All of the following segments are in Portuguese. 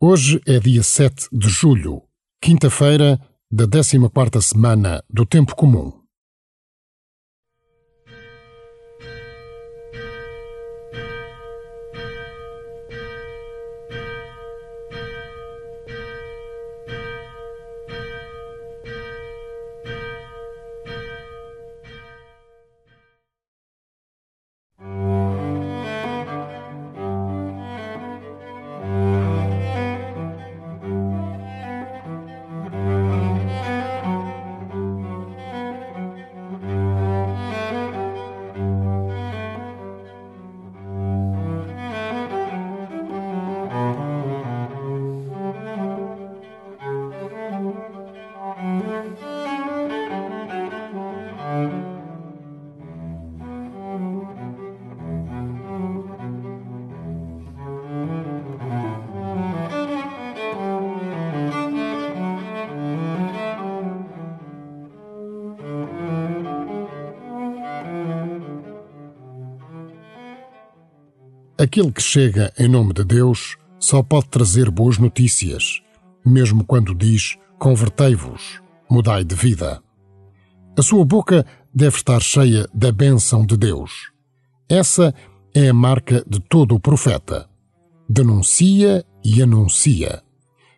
Hoje é dia 7 de julho, quinta-feira da 14ª semana do Tempo Comum. Aquele que chega em nome de Deus só pode trazer boas notícias, mesmo quando diz: Convertei-vos, mudai de vida. A sua boca deve estar cheia da bênção de Deus. Essa é a marca de todo o profeta. Denuncia e anuncia.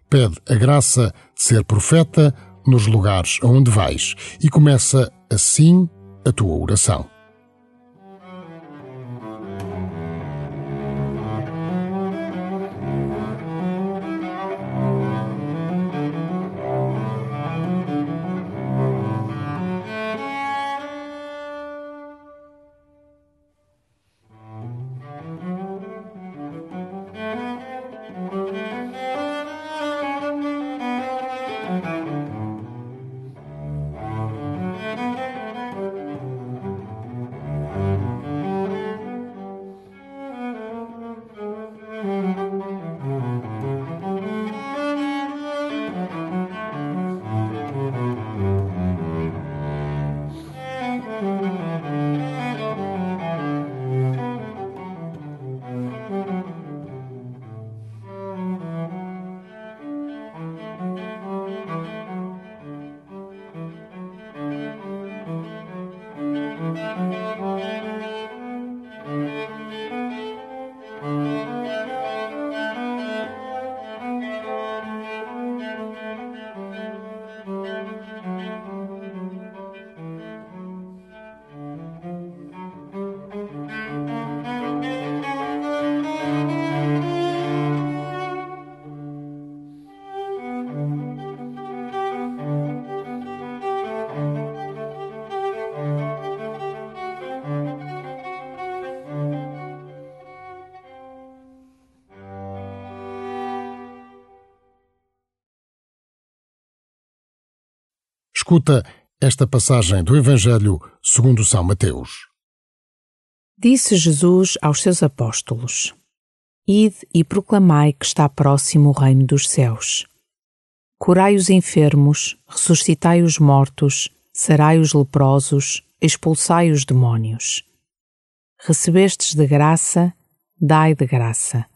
Pede a graça de ser profeta nos lugares aonde vais e começa assim a tua oração. Escuta esta passagem do Evangelho segundo São Mateus. Disse Jesus aos seus apóstolos: Ide e proclamai que está próximo o reino dos céus. Curai os enfermos, ressuscitai os mortos, sarai os leprosos, expulsai os demónios. Recebestes de graça, dai de graça.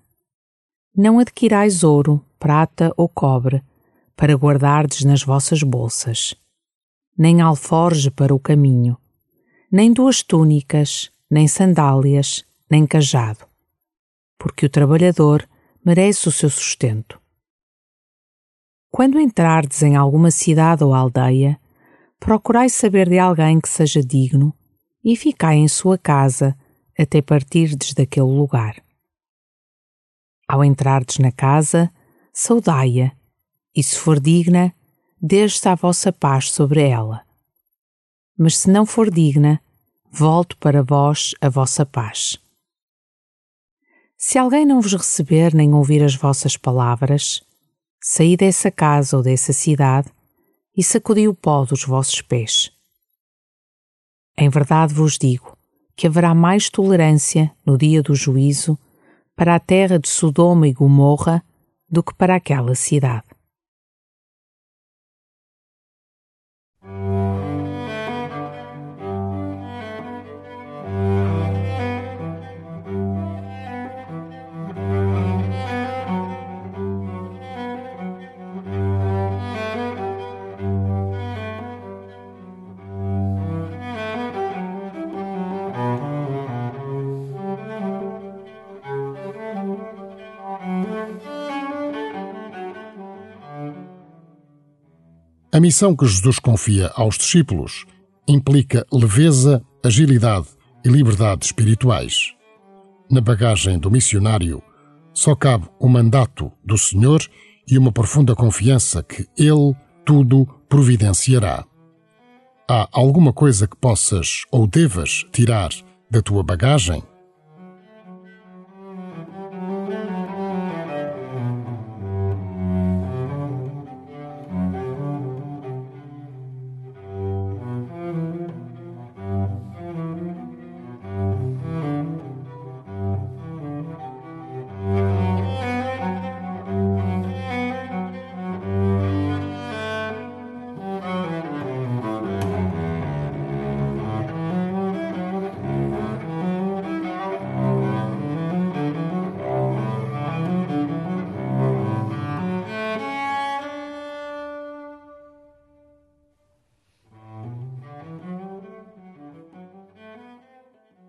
Não adquirais ouro, prata ou cobre, para guardardes nas vossas bolsas nem alforge para o caminho, nem duas túnicas, nem sandálias, nem cajado, porque o trabalhador merece o seu sustento. Quando entrardes em alguma cidade ou aldeia, procurai saber de alguém que seja digno e ficai em sua casa até partirdes daquele lugar. Ao entrardes na casa, saudai-a, e se for digna, desde a vossa paz sobre ela. Mas se não for digna, volto para vós a vossa paz. Se alguém não vos receber nem ouvir as vossas palavras, saí dessa casa ou dessa cidade e sacudi o pó dos vossos pés. Em verdade vos digo que haverá mais tolerância no dia do juízo para a terra de Sodoma e Gomorra do que para aquela cidade. A missão que Jesus confia aos discípulos implica leveza, agilidade e liberdade espirituais. Na bagagem do missionário só cabe o mandato do Senhor e uma profunda confiança que Ele tudo providenciará. Há alguma coisa que possas ou devas tirar da tua bagagem?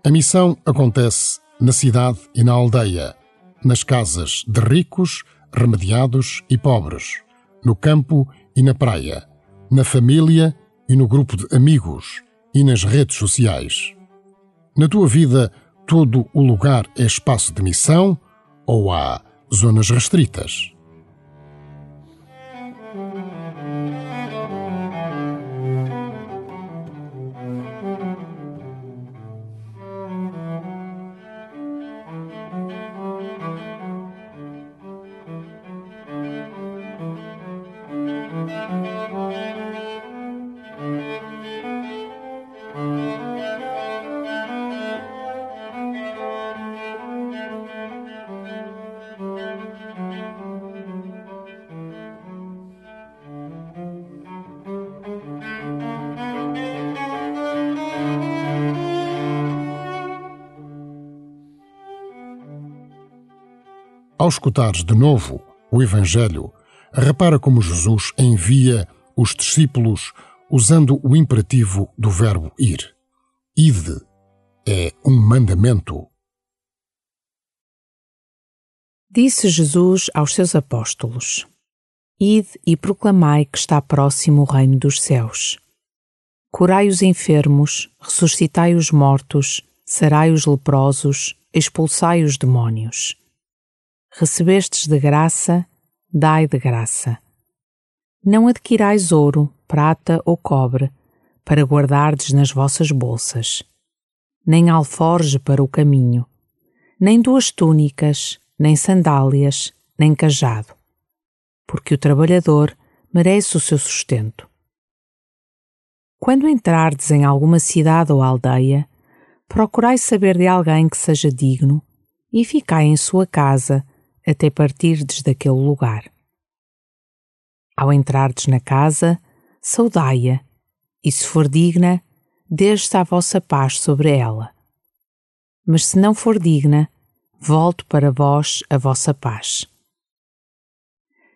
A missão acontece na cidade e na aldeia, nas casas de ricos, remediados e pobres, no campo e na praia, na família e no grupo de amigos e nas redes sociais. Na tua vida, todo o lugar é espaço de missão ou há zonas restritas? Ao escutares de novo o Evangelho, repara como Jesus envia os discípulos usando o imperativo do verbo ir. Ide é um mandamento. Disse Jesus aos seus apóstolos: Ide e proclamai que está próximo o reino dos céus. Curai os enfermos, ressuscitai os mortos, sarai os leprosos, expulsai os demónios. Recebestes de graça, dai de graça. Não adquirais ouro, prata ou cobre, para guardardes nas vossas bolsas, nem alforge para o caminho, nem duas túnicas, nem sandálias, nem cajado, porque o trabalhador merece o seu sustento. Quando entrardes em alguma cidade ou aldeia, procurai saber de alguém que seja digno e ficai em sua casa até partirdes daquele lugar. Ao entrardes na casa, saudai-a, e se for digna, desde a vossa paz sobre ela. Mas se não for digna, volto para vós a vossa paz.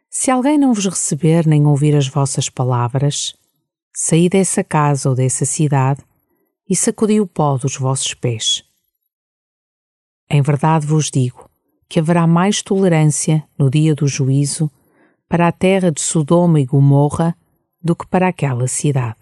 Se alguém não vos receber nem ouvir as vossas palavras, saí dessa casa ou dessa cidade e sacudi o pó dos vossos pés. Em verdade vos digo: que haverá mais tolerância no dia do juízo para a terra de Sodoma e Gomorra do que para aquela cidade.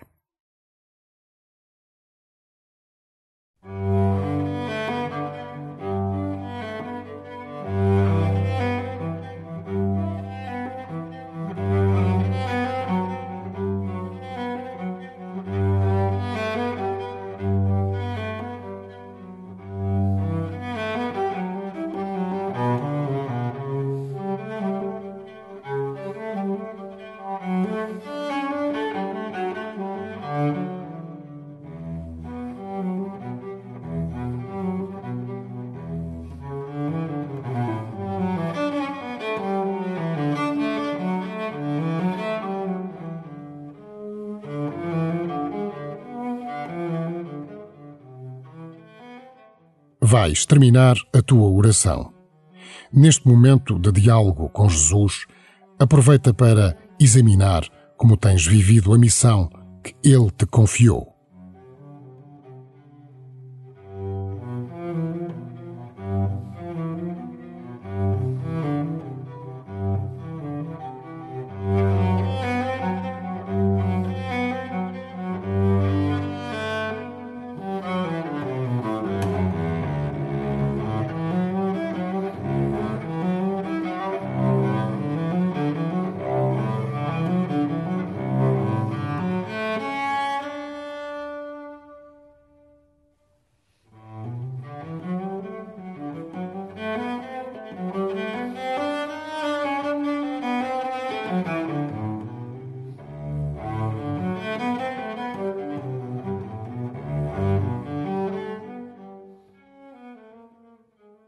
Vais terminar a tua oração. Neste momento de diálogo com Jesus, aproveita para examinar como tens vivido a missão que Ele te confiou.